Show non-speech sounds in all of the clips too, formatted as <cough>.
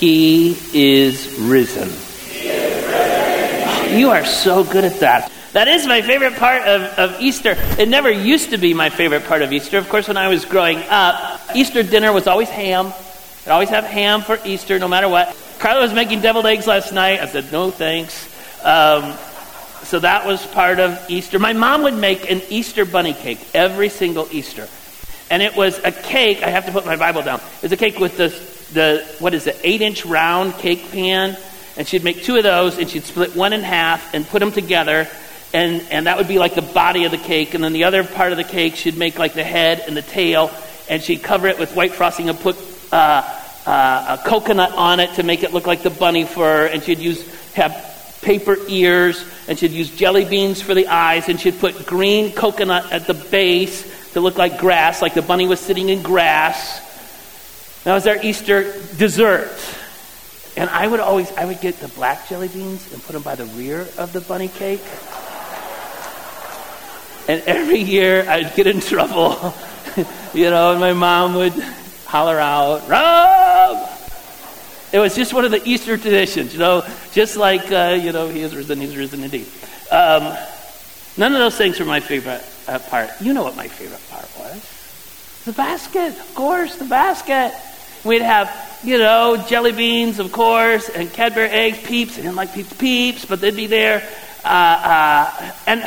He is risen. You are so good at that. That is my favorite part of, of Easter. It never used to be my favorite part of Easter. Of course, when I was growing up, Easter dinner was always ham. I'd always have ham for Easter, no matter what. Carla was making deviled eggs last night. I said, no thanks. Um, so that was part of Easter. My mom would make an Easter bunny cake every single Easter. And it was a cake, I have to put my Bible down. It was a cake with the, the what is it, eight inch round cake pan. And she'd make two of those and she'd split one in half and put them together and, and that would be like the body of the cake. And then the other part of the cake, she'd make like the head and the tail, and she'd cover it with white frosting and put uh, uh, a coconut on it to make it look like the bunny fur. And she'd use have paper ears, and she'd use jelly beans for the eyes, and she'd put green coconut at the base to look like grass, like the bunny was sitting in grass. That was our Easter dessert. And I would always, I would get the black jelly beans and put them by the rear of the bunny cake. And every year I'd get in trouble, <laughs> you know, and my mom would holler out, Rob! It was just one of the Easter traditions, you know, just like, uh, you know, he is risen, he's risen indeed. Um, none of those things were my favorite uh, part. You know what my favorite part was? The basket, of course, the basket. We'd have, you know, jelly beans, of course, and Cadbury eggs, peeps. I didn't like peeps, peeps, but they'd be there. Uh, uh and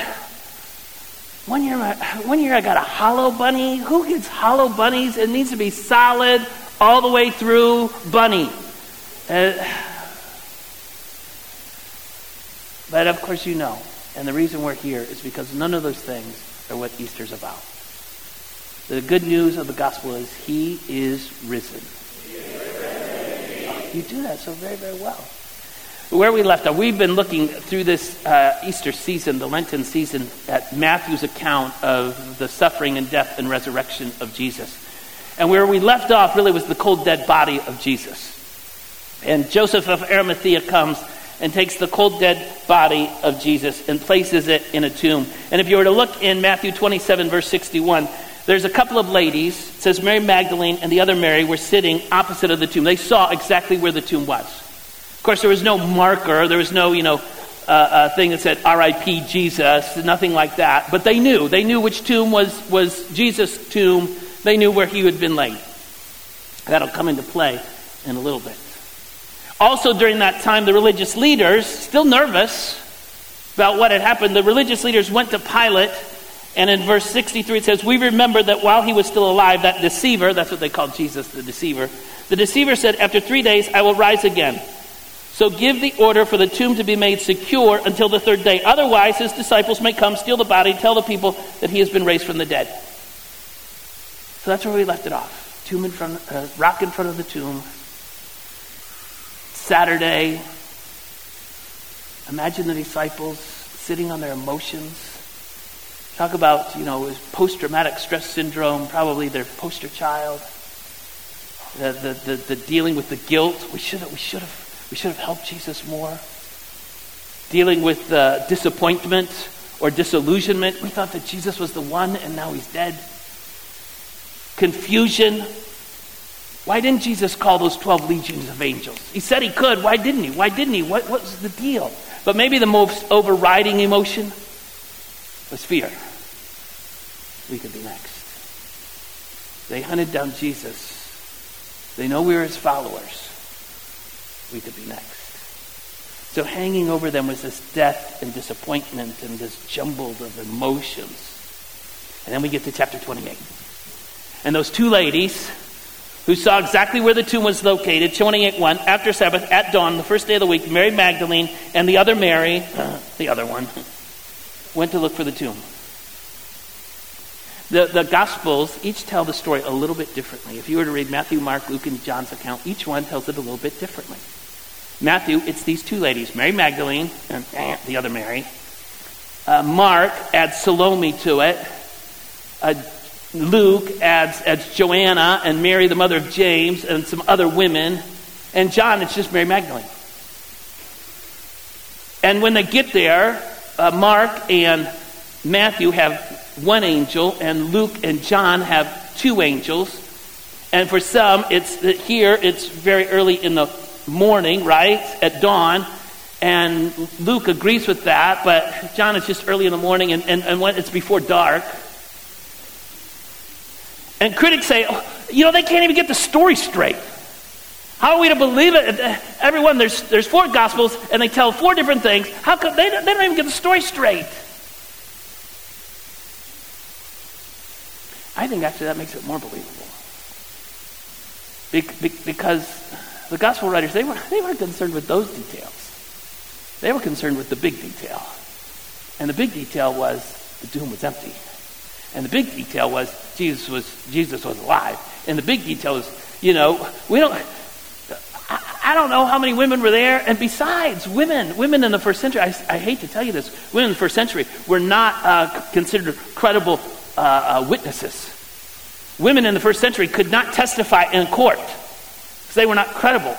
one year, one year I got a hollow bunny. Who gets hollow bunnies? It needs to be solid all the way through bunny. Uh, but of course, you know. And the reason we're here is because none of those things are what Easter's about. The good news of the gospel is He is risen. You do that so very, very well where we left off, we've been looking through this uh, Easter season, the Lenten season, at Matthew's account of the suffering and death and resurrection of Jesus. And where we left off really was the cold, dead body of Jesus. And Joseph of Arimathea comes and takes the cold, dead body of Jesus and places it in a tomb. And if you were to look in Matthew 27, verse 61, there's a couple of ladies, it says Mary Magdalene and the other Mary, were sitting opposite of the tomb. They saw exactly where the tomb was. Of course, there was no marker, there was no, you know, uh, uh, thing that said R.I.P. Jesus, nothing like that. But they knew. They knew which tomb was, was Jesus' tomb. They knew where he had been laid. That'll come into play in a little bit. Also, during that time, the religious leaders, still nervous about what had happened, the religious leaders went to Pilate, and in verse 63 it says, We remember that while he was still alive, that deceiver, that's what they called Jesus, the deceiver, the deceiver said, After three days I will rise again. So give the order for the tomb to be made secure until the third day. Otherwise, his disciples may come, steal the body, tell the people that he has been raised from the dead. So that's where we left it off. Tomb in front, uh, rock in front of the tomb. Saturday. Imagine the disciples sitting on their emotions. Talk about, you know, post traumatic stress syndrome, probably their poster child. The, the, the, the dealing with the guilt. We should have, we should have we should have helped Jesus more. Dealing with uh, disappointment or disillusionment. We thought that Jesus was the one and now he's dead. Confusion. Why didn't Jesus call those 12 legions of angels? He said he could. Why didn't he? Why didn't he? What, what was the deal? But maybe the most overriding emotion was fear. We could be next. They hunted down Jesus. They know we're his followers we could be next. So hanging over them was this death and disappointment and this jumbled of emotions. And then we get to chapter 28. And those two ladies who saw exactly where the tomb was located, 28 1, after Sabbath, at dawn, the first day of the week, Mary Magdalene and the other Mary, uh, <clears throat> the other one, went to look for the tomb. The, the Gospels each tell the story a little bit differently. If you were to read Matthew, Mark, Luke, and John's account, each one tells it a little bit differently. Matthew, it's these two ladies, Mary Magdalene and the other Mary. Uh, Mark adds Salome to it. Uh, Luke adds, adds Joanna and Mary, the mother of James, and some other women. And John, it's just Mary Magdalene. And when they get there, uh, Mark and Matthew have one angel, and Luke and John have two angels. And for some, it's here, it's very early in the morning, right, at dawn. And Luke agrees with that, but John is just early in the morning and, and, and when it's before dark. And critics say, oh, you know, they can't even get the story straight. How are we to believe it? Everyone, there's, there's four gospels and they tell four different things. How come they, they don't even get the story straight? I think actually that makes it more believable. Be, be, because the gospel writers, they, were, they weren't concerned with those details. They were concerned with the big detail. And the big detail was the tomb was empty. And the big detail was Jesus was Jesus was alive. And the big detail is, you know, we don't I, don't know how many women were there. And besides, women, women in the first century, I, I hate to tell you this, women in the first century were not uh, considered credible uh, uh, witnesses. Women in the first century could not testify in court because they were not credible.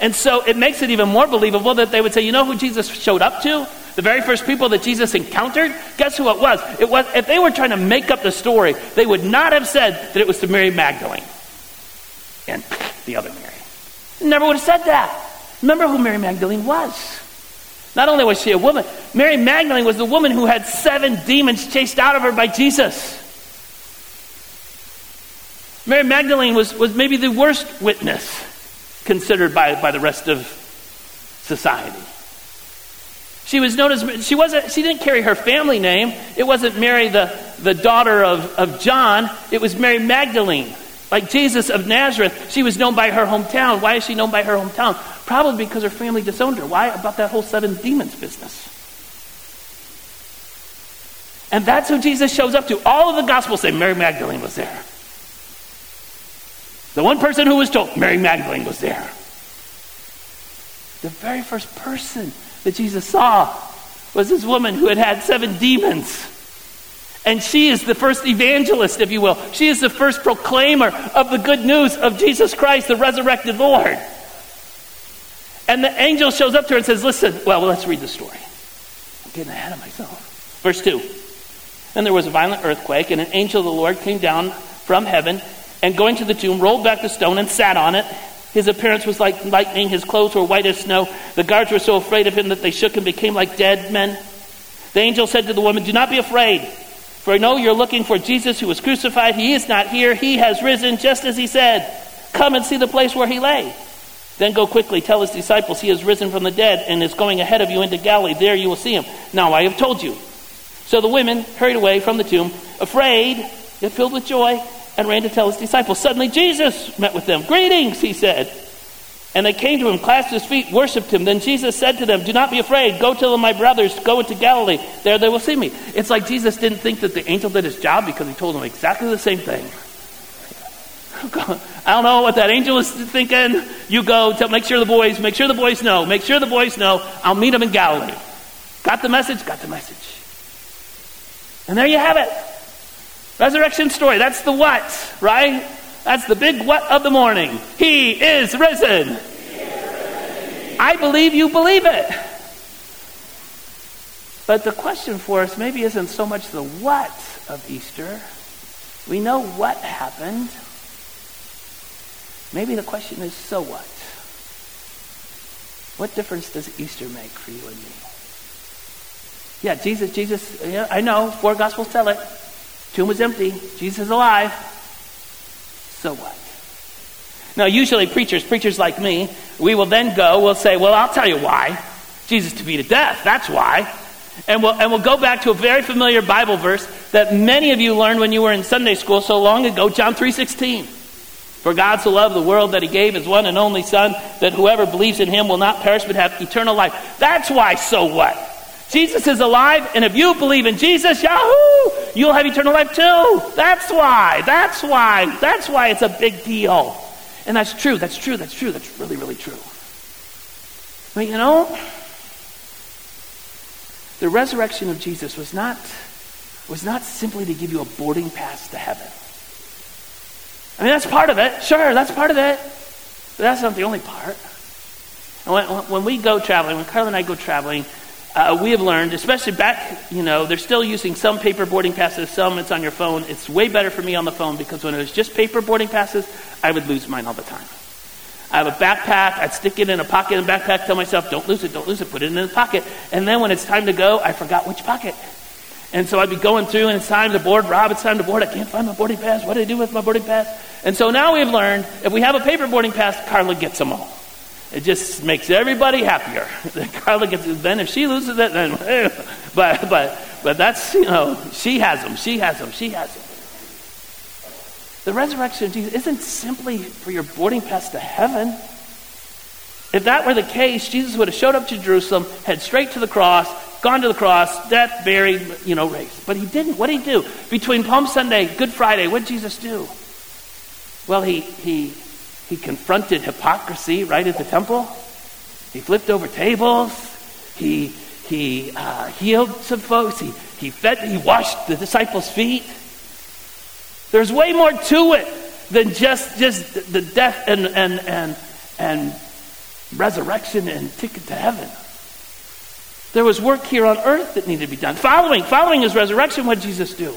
And so it makes it even more believable that they would say, you know who Jesus showed up to? The very first people that Jesus encountered? Guess who it was? It was if they were trying to make up the story, they would not have said that it was to Mary Magdalene and the other Mary. Never would have said that. Remember who Mary Magdalene was. Not only was she a woman, Mary Magdalene was the woman who had seven demons chased out of her by Jesus. Mary Magdalene was, was maybe the worst witness considered by, by the rest of society. She was known as, she wasn't, she didn't carry her family name. It wasn't Mary, the, the daughter of, of John. It was Mary Magdalene. Like Jesus of Nazareth, she was known by her hometown. Why is she known by her hometown? Probably because her family disowned her. Why? About that whole seven demons business. And that's who Jesus shows up to. All of the Gospels say Mary Magdalene was there. The one person who was told, Mary Magdalene was there. The very first person that Jesus saw was this woman who had had seven demons. And she is the first evangelist, if you will. She is the first proclaimer of the good news of Jesus Christ, the resurrected Lord. And the angel shows up to her and says, Listen, well, let's read the story. I'm getting ahead of myself. Verse 2. And there was a violent earthquake, and an angel of the Lord came down from heaven and going to the tomb, rolled back the stone and sat on it. His appearance was like lightning, his clothes were white as snow. The guards were so afraid of him that they shook and became like dead men. The angel said to the woman, Do not be afraid, for know you're looking for Jesus who was crucified. He is not here, he has risen just as he said. Come and see the place where he lay. Then go quickly, tell his disciples he has risen from the dead and is going ahead of you into Galilee. There you will see him. Now I have told you. So the women hurried away from the tomb, afraid, yet filled with joy and ran to tell his disciples. Suddenly Jesus met with them. Greetings, he said. And they came to him, clasped his feet, worshipped him. Then Jesus said to them, Do not be afraid. Go tell my brothers, go into Galilee. There they will see me. It's like Jesus didn't think that the angel did his job because he told them exactly the same thing. <laughs> I don't know what that angel is thinking. You go, tell, make sure the boys, make sure the boys know, make sure the boys know. I'll meet them in Galilee. Got the message? Got the message. And there you have it. Resurrection story. That's the what, right? That's the big what of the morning. He is risen. I believe you believe it. But the question for us maybe isn't so much the what of Easter. We know what happened. Maybe the question is so what? What difference does Easter make for you and me? Yeah, Jesus, Jesus, yeah, I know, four gospels tell it. Tomb was empty. Jesus is alive. So what? Now, usually preachers, preachers like me, we will then go, we'll say, well, I'll tell you why. Jesus defeated death. That's why. And we'll, and we'll go back to a very familiar Bible verse that many of you learned when you were in Sunday school so long ago, John 3.16. For God so loved the world that he gave his one and only Son, that whoever believes in him will not perish but have eternal life. That's why, so what? Jesus is alive, and if you believe in Jesus, yahoo, you'll have eternal life too. That's why. That's why. That's why it's a big deal. And that's true. That's true. That's true. That's really, really true. But you know, the resurrection of Jesus was not, was not simply to give you a boarding pass to heaven. I mean, that's part of it. Sure, that's part of it. But that's not the only part. When, when we go traveling, when Carl and I go traveling, uh, we have learned, especially back, you know, they're still using some paper boarding passes, some it's on your phone. It's way better for me on the phone because when it was just paper boarding passes, I would lose mine all the time. I have a backpack. I'd stick it in a pocket in the backpack, tell myself, don't lose it, don't lose it, put it in the pocket. And then when it's time to go, I forgot which pocket. And so I'd be going through, and it's time to board. Rob, it's time to board. I can't find my boarding pass. What do I do with my boarding pass? And so now we've learned if we have a paper boarding pass, Carla gets them all. It just makes everybody happier. <laughs> Carla gets. Then if she loses it, then. <laughs> but, but, but that's, you know, she has them. She has them. She has them. The resurrection of Jesus isn't simply for your boarding pass to heaven. If that were the case, Jesus would have showed up to Jerusalem, head straight to the cross, gone to the cross, death, buried, you know, raised. But he didn't. What did he do? Between Palm Sunday, Good Friday, what did Jesus do? Well, he, he, he confronted hypocrisy right at the temple. He flipped over tables. He, he uh, healed some folks. He, he fed, he washed the disciples' feet. There's way more to it than just, just the death and, and, and, and resurrection and ticket to heaven. There was work here on earth that needed to be done. Following, following his resurrection, what did Jesus do?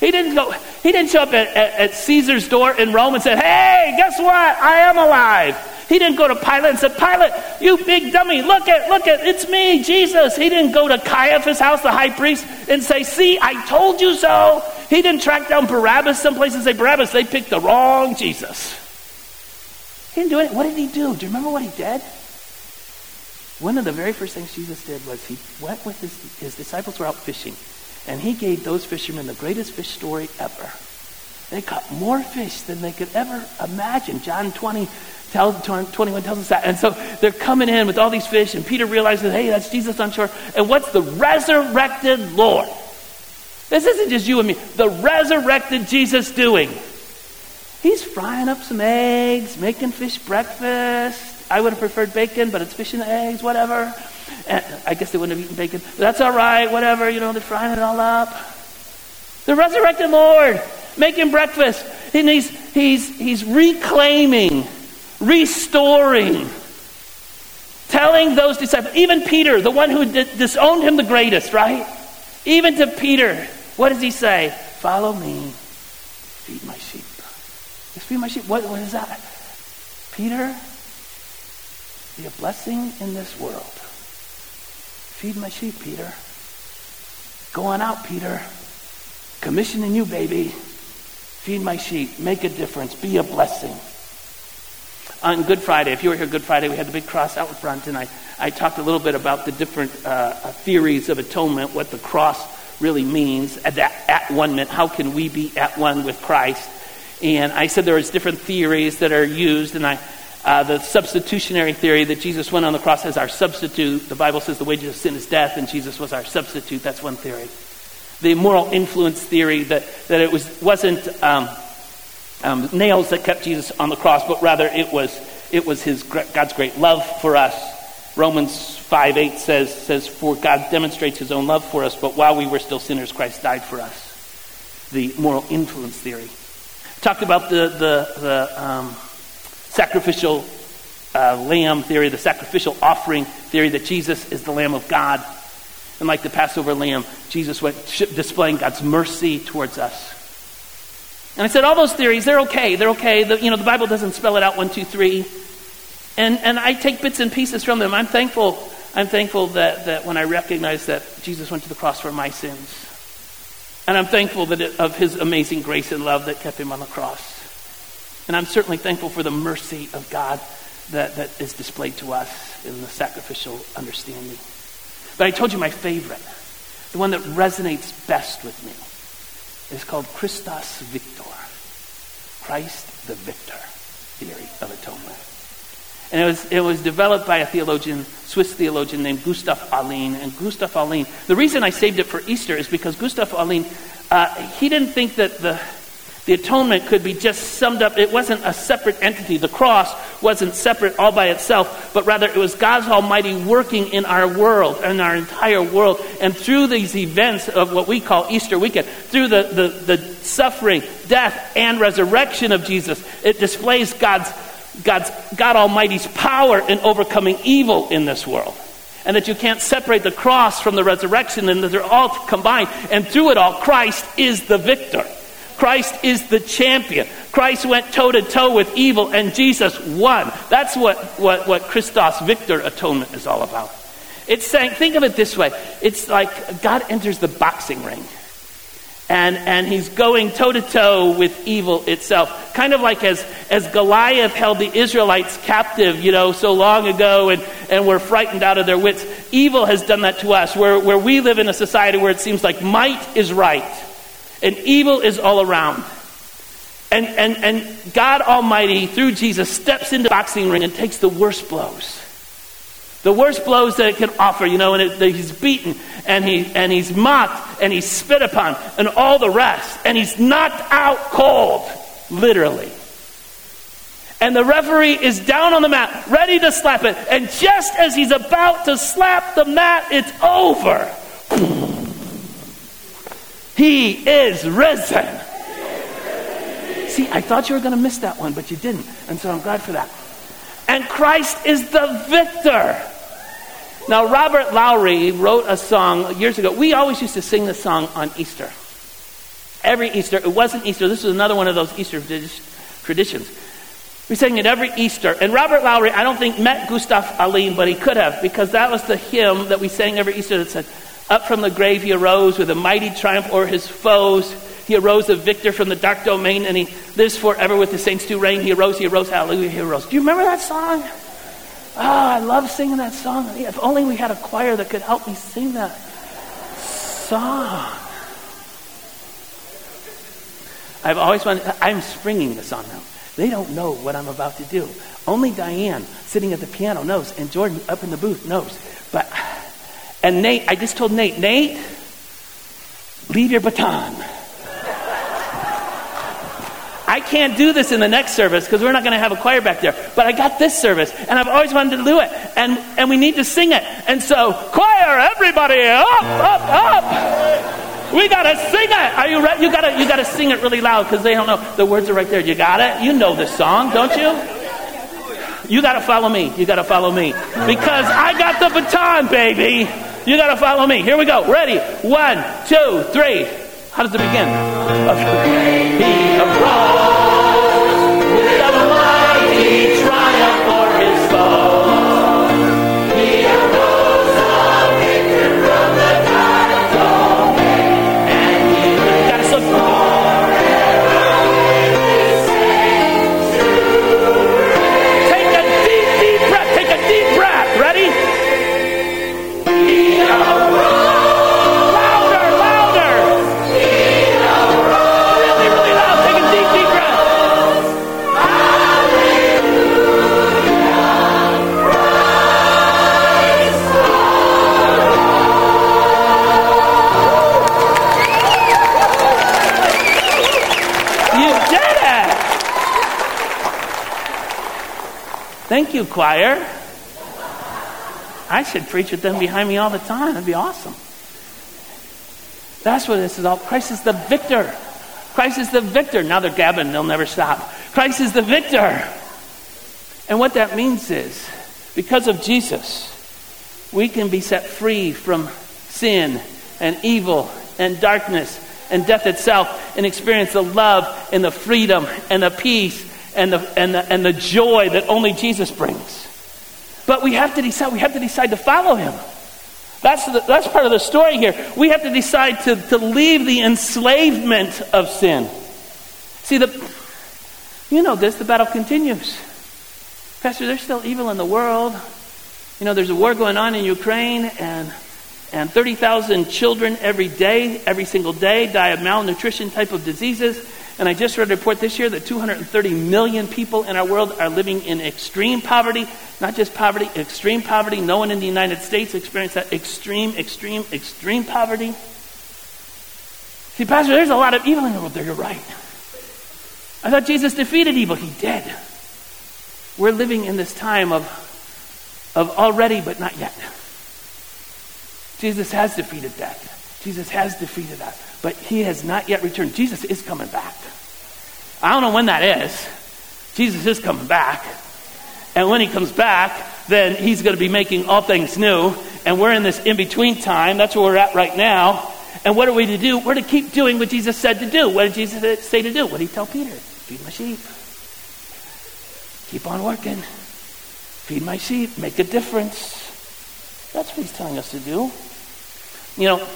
He didn't go, he didn't show up at, at, at Caesar's door in Rome and said, Hey, guess what? I am alive. He didn't go to Pilate and said, Pilate, you big dummy, look at, look at, it's me, Jesus. He didn't go to Caiaphas' house, the high priest, and say, See, I told you so. He didn't track down Barabbas someplace and say, Barabbas, they picked the wrong Jesus. He didn't do it. What did he do? Do you remember what he did? One of the very first things Jesus did was he went with his, his disciples were out fishing, and he gave those fishermen the greatest fish story ever. They caught more fish than they could ever imagine. John 20 tells, 21 tells us that. And so they're coming in with all these fish, and Peter realizes, hey, that's Jesus on shore. And what's the resurrected Lord? This isn't just you and me. The resurrected Jesus doing. He's frying up some eggs, making fish breakfast. I would have preferred bacon, but it's fish and eggs, whatever. And I guess they wouldn't have eaten bacon. That's all right, whatever. You know, they're frying it all up. The resurrected Lord making breakfast. And he's, he's, he's reclaiming, restoring, telling those disciples, even Peter, the one who disowned him the greatest, right? Even to Peter, what does he say? Follow me, feed my sheep. Just feed my sheep. What, what is that? Peter, be a blessing in this world. Feed my sheep, Peter. Go on out, Peter. Commissioning you, baby. Feed my sheep. Make a difference. Be a blessing. On Good Friday, if you were here Good Friday, we had the big cross out front, and I, I talked a little bit about the different uh, theories of atonement, what the cross really means. At, that, at one meant, how can we be at one with Christ? And I said there was different theories that are used, and I, uh, the substitutionary theory that Jesus went on the cross as our substitute. The Bible says the wages of sin is death, and Jesus was our substitute. That's one theory. The moral influence theory that, that it was, wasn't um, um, nails that kept Jesus on the cross, but rather it was, it was his, God's great love for us. Romans 5 8 says, says, For God demonstrates his own love for us, but while we were still sinners, Christ died for us. The moral influence theory. Talked about the, the, the um, sacrificial uh, lamb theory, the sacrificial offering theory that Jesus is the Lamb of God. And like the Passover lamb, Jesus went displaying God's mercy towards us. And I said, all those theories, they're okay. They're okay. The, you know, the Bible doesn't spell it out one, two, three. And, and I take bits and pieces from them. I'm thankful, I'm thankful that, that when I recognize that Jesus went to the cross for my sins. And I'm thankful that it, of his amazing grace and love that kept him on the cross. And I'm certainly thankful for the mercy of God that, that is displayed to us in the sacrificial understanding. But I told you my favorite, the one that resonates best with me, is called Christus Victor. Christ the Victor theory of atonement. And it was, it was developed by a theologian, Swiss theologian named Gustaf Aulén. And Gustaf Aulén, the reason I saved it for Easter is because Gustaf Aulén, uh, he didn't think that the, the atonement could be just summed up. It wasn't a separate entity. The cross wasn't separate all by itself, but rather it was God's Almighty working in our world, in our entire world. And through these events of what we call Easter weekend, through the, the, the suffering, death, and resurrection of Jesus, it displays God's God's, God Almighty's power in overcoming evil in this world. And that you can't separate the cross from the resurrection and that they're all combined. And through it all, Christ is the victor. Christ is the champion. Christ went toe to toe with evil and Jesus won. That's what, what, what Christus Victor atonement is all about. It's saying, think of it this way it's like God enters the boxing ring and, and he's going toe to toe with evil itself. Kind of like as, as Goliath held the Israelites captive, you know, so long ago and, and were frightened out of their wits. Evil has done that to us, where, where we live in a society where it seems like might is right and evil is all around. And, and, and God Almighty, through Jesus, steps into the boxing ring and takes the worst blows. The worst blows that it can offer, you know, and it, he's beaten and, he, and he's mocked and he's spit upon and all the rest. And he's knocked out cold, literally. And the referee is down on the mat, ready to slap it. And just as he's about to slap the mat, it's over. He is risen. See, I thought you were going to miss that one, but you didn't. And so I'm glad for that. And Christ is the victor. Now, Robert Lowry wrote a song years ago. We always used to sing this song on Easter. Every Easter. It wasn't Easter. This was another one of those Easter traditions. We sang it every Easter. And Robert Lowry, I don't think met Gustaf Aulén, but he could have, because that was the hymn that we sang every Easter that said, Up from the grave he arose with a mighty triumph o'er his foes. He arose a victor from the dark domain, and he lives forever with the saints to reign. He arose, he arose, hallelujah, he arose. Do you remember that song? Oh, I love singing that song. If only we had a choir that could help me sing that song. I've always wanted, I'm springing the song now. They don't know what I'm about to do. Only Diane, sitting at the piano, knows, and Jordan up in the booth knows. But, and Nate, I just told Nate, Nate, leave your baton. I can't do this in the next service because we're not going to have a choir back there. But I got this service, and I've always wanted to do it, and and we need to sing it. And so, choir, everybody, up, up, up. We gotta sing it. Are you ready? You gotta you gotta sing it really loud because they don't know the words are right there. You got it. You know this song, don't you? You gotta follow me. You gotta follow me because I got the baton, baby. You gotta follow me. Here we go. Ready? One, two, three. How does it begin? He Thank you, choir. I should preach with them behind me all the time. That'd be awesome. That's what this is all. Christ is the victor. Christ is the victor. Now they're gabbing, they'll never stop. Christ is the victor. And what that means is, because of Jesus, we can be set free from sin and evil and darkness and death itself and experience the love and the freedom and the peace and the, and the, and the joy that only Jesus brings. But we have to decide, we have to decide to follow him. That's, the, that's part of the story here. We have to decide to, to leave the enslavement of sin. See, the, you know this, the battle continues. Pastor, there's still evil in the world. You know, there's a war going on in Ukraine, and, and 30,000 children every day, every single day, die of malnutrition type of diseases. And I just read a report this year that 230 million people in our world are living in extreme poverty. Not just poverty, extreme poverty. No one in the United States experienced that extreme, extreme, extreme poverty. See, Pastor, there's a lot of evil in the world there. You're right. I thought Jesus defeated evil. He did. We're living in this time of, of already, but not yet. Jesus has defeated death. Jesus has defeated that. But he has not yet returned. Jesus is coming back. I don't know when that is. Jesus is coming back. And when he comes back, then he's going to be making all things new. And we're in this in between time. That's where we're at right now. And what are we to do? We're to keep doing what Jesus said to do. What did Jesus say to do? What did he tell Peter? Feed my sheep. Keep on working. Feed my sheep. Make a difference. That's what he's telling us to do. You know,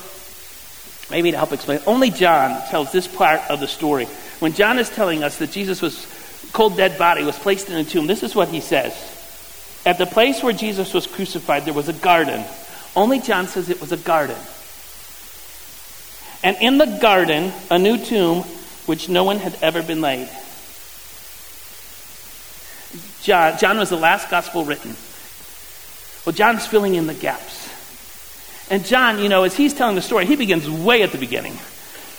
maybe to help explain, only John tells this part of the story. When John is telling us that Jesus was cold dead body was placed in a tomb, this is what he says. At the place where Jesus was crucified, there was a garden. Only John says it was a garden. And in the garden, a new tomb which no one had ever been laid. John, John was the last gospel written. Well, John's filling in the gaps. And John, you know, as he's telling the story, he begins way at the beginning.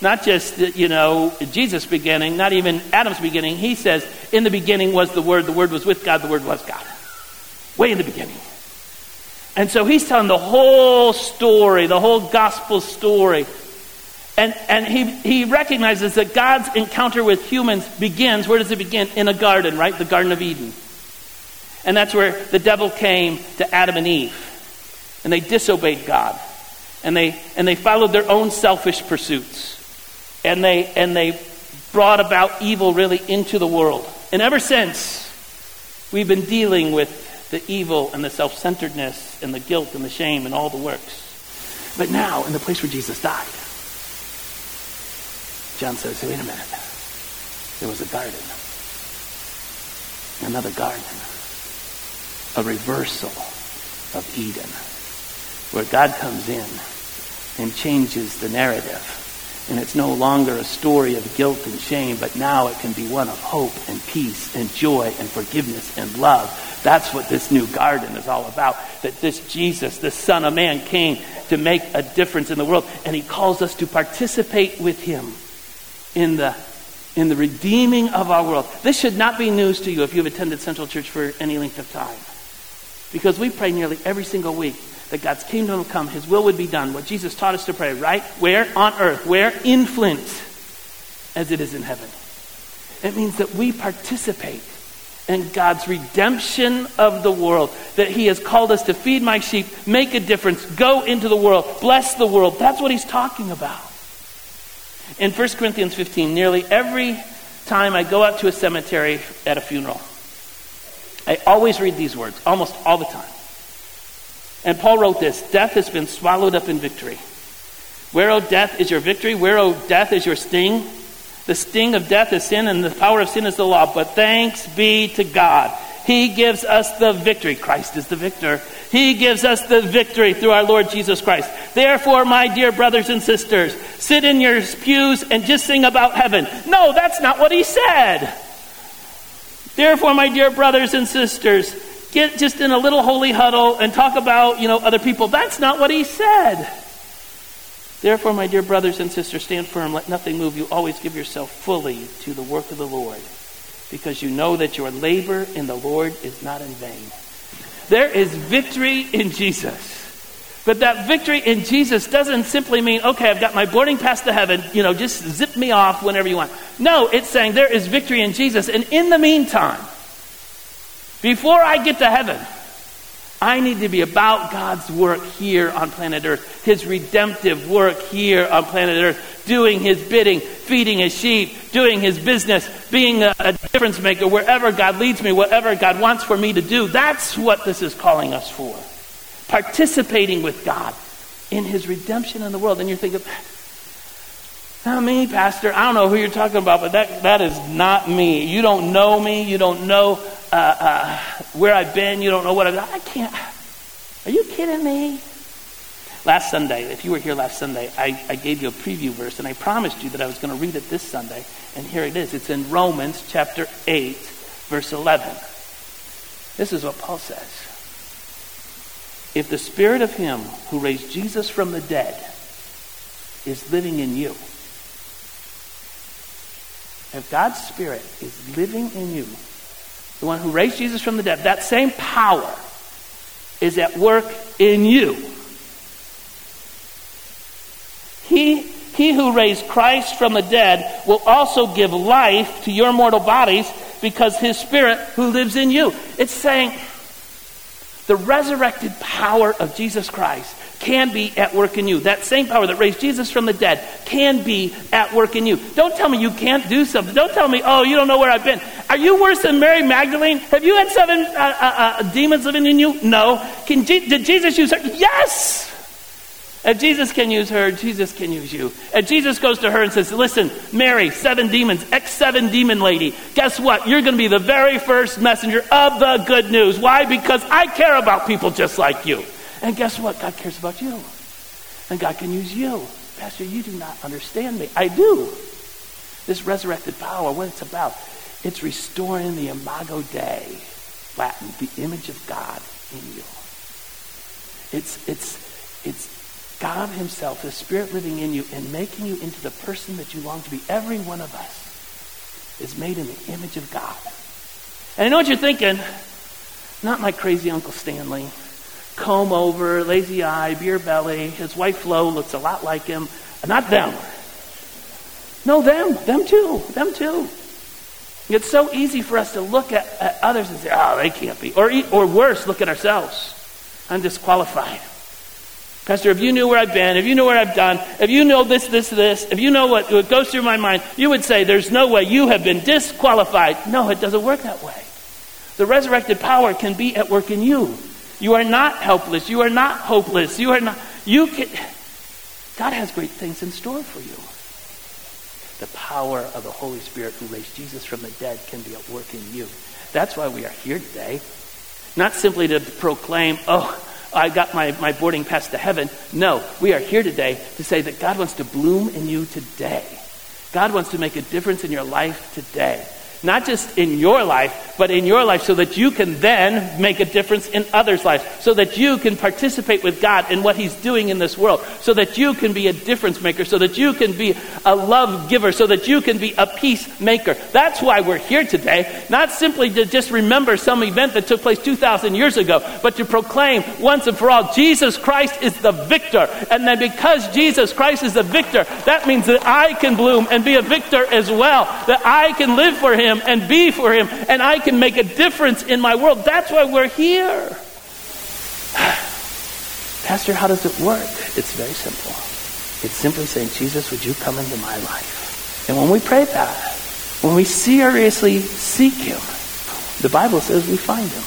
Not just, you know, Jesus' beginning, not even Adam's beginning. He says, In the beginning was the Word, the Word was with God, the Word was God. Way in the beginning. And so he's telling the whole story, the whole gospel story. And, and he, he recognizes that God's encounter with humans begins, where does it begin? In a garden, right? The Garden of Eden. And that's where the devil came to Adam and Eve. And they disobeyed God. And they, and they followed their own selfish pursuits and they, and they brought about evil really into the world. And ever since, we've been dealing with the evil and the self centeredness and the guilt and the shame and all the works. But now, in the place where Jesus died, John says, wait a minute. There was a garden, another garden, a reversal of Eden, where God comes in and changes the narrative and it's no longer a story of guilt and shame, but now it can be one of hope and peace and joy and forgiveness and love. That's what this new garden is all about. That this Jesus, the Son of Man, came to make a difference in the world. And he calls us to participate with him in the, in the redeeming of our world. This should not be news to you if you've attended Central Church for any length of time. Because we pray nearly every single week that God's kingdom will come, His will would be done. What Jesus taught us to pray, right? Where? On earth. Where? In Flint, as it is in heaven. It means that we participate in God's redemption of the world, that He has called us to feed my sheep, make a difference, go into the world, bless the world. That's what He's talking about. In 1 Corinthians 15, nearly every time I go out to a cemetery at a funeral, I always read these words, almost all the time. And Paul wrote this Death has been swallowed up in victory. Where, O death, is your victory? Where, O death, is your sting? The sting of death is sin, and the power of sin is the law. But thanks be to God. He gives us the victory. Christ is the victor. He gives us the victory through our Lord Jesus Christ. Therefore, my dear brothers and sisters, sit in your pews and just sing about heaven. No, that's not what he said. Therefore, my dear brothers and sisters, get just in a little holy huddle and talk about, you know, other people. That's not what he said. Therefore, my dear brothers and sisters, stand firm. Let nothing move you. Always give yourself fully to the work of the Lord, because you know that your labor in the Lord is not in vain. There is victory in Jesus. But that victory in Jesus doesn't simply mean, okay, I've got my boarding pass to heaven, you know, just zip me off whenever you want. No, it's saying there is victory in Jesus. And in the meantime, before I get to heaven, I need to be about God's work here on planet Earth, His redemptive work here on planet Earth, doing His bidding, feeding His sheep, doing His business, being a, a, difference maker wherever God leads me, whatever God wants for me to do. That's what this is calling us for. Participating with God in His redemption in the world. And you're thinking, not me, Pastor. I don't know who you're talking about, but that, that is not me. You don't know me. You don't know uh, uh, where I've been. You don't know what I've done. I can't. Are you kidding me? Last Sunday, if you were here last Sunday, I, I gave you a preview verse, and I promised you that I was going to read it this Sunday. And here it is. It's in Romans chapter 8, verse 11. This is what Paul says. If the spirit of him who raised Jesus from the dead is living in you, if God's spirit is living in you, the one who raised Jesus from the dead, that same power is at work in you. He, he who raised Christ from the dead will also give life to your mortal bodies because his spirit who lives in you. It's saying the resurrected power of Jesus Christ can be at work in you. That same power that raised Jesus from the dead can be at work in you. Don't tell me you can't do something. Don't tell me, oh, you don't know where I've been. Are you worse than Mary Magdalene? Have you had seven uh, uh, uh, demons living in you? No. Can, did Jesus use her? Yes. If Jesus can use her, Jesus can use you. And Jesus goes to her and says, Listen, Mary, seven demons, X seven demon lady, guess what? You're going to be the very first messenger of the good news. Why? Because I care about people just like you. And guess what? God cares about you. And God can use you. Pastor, you do not understand me. I do. This resurrected power, what it's about, it's restoring the imago Dei, Latin, the image of God in you. It's, it's, it's God Himself, the Spirit living in you and making you into the person that you long to be. Every one of us is made in the image of God. And I know what you're thinking. Not my crazy Uncle Stanley. Comb over, lazy eye, beer belly. His wife Flo looks a lot like him. Uh, not them. No, them. Them too. Them too. It's so easy for us to look at, at others and say, oh, they can't be. Or, or worse, look at ourselves. I'm disqualified. Pastor, if you knew where I've been, if you knew what I've done, if you know this, this, this, if you know what, what goes through my mind, you would say, There's no way you have been disqualified. No, it doesn't work that way. The resurrected power can be at work in you. You are not helpless. You are not hopeless. You are not. You can. God has great things in store for you. The power of the Holy Spirit who raised Jesus from the dead can be at work in you. That's why we are here today. Not simply to proclaim, oh, I got my, my boarding pass to heaven. No, we are here today to say that God wants to bloom in you today. God wants to make a difference in your life today. Not just in your life, but in your life so that you can then make a difference in others' lives. So that you can participate with God in what He's doing in this world. So that you can be a difference maker. So that you can be a love giver. So that you can be a peacemaker. That's why we're here today. Not simply to just remember some event that took place 2,000 years ago, but to proclaim once and for all Jesus Christ is the victor. And then because Jesus Christ is the victor, that means that I can bloom and be a victor as well. That I can live for Him him and be for him, and I can make a difference in my world. That's why we're here. <sighs> Pastor, how does it work? It's very simple. It's simply saying, Jesus, would you come into my life? And when we pray that, when we seriously seek him, the Bible says we find him.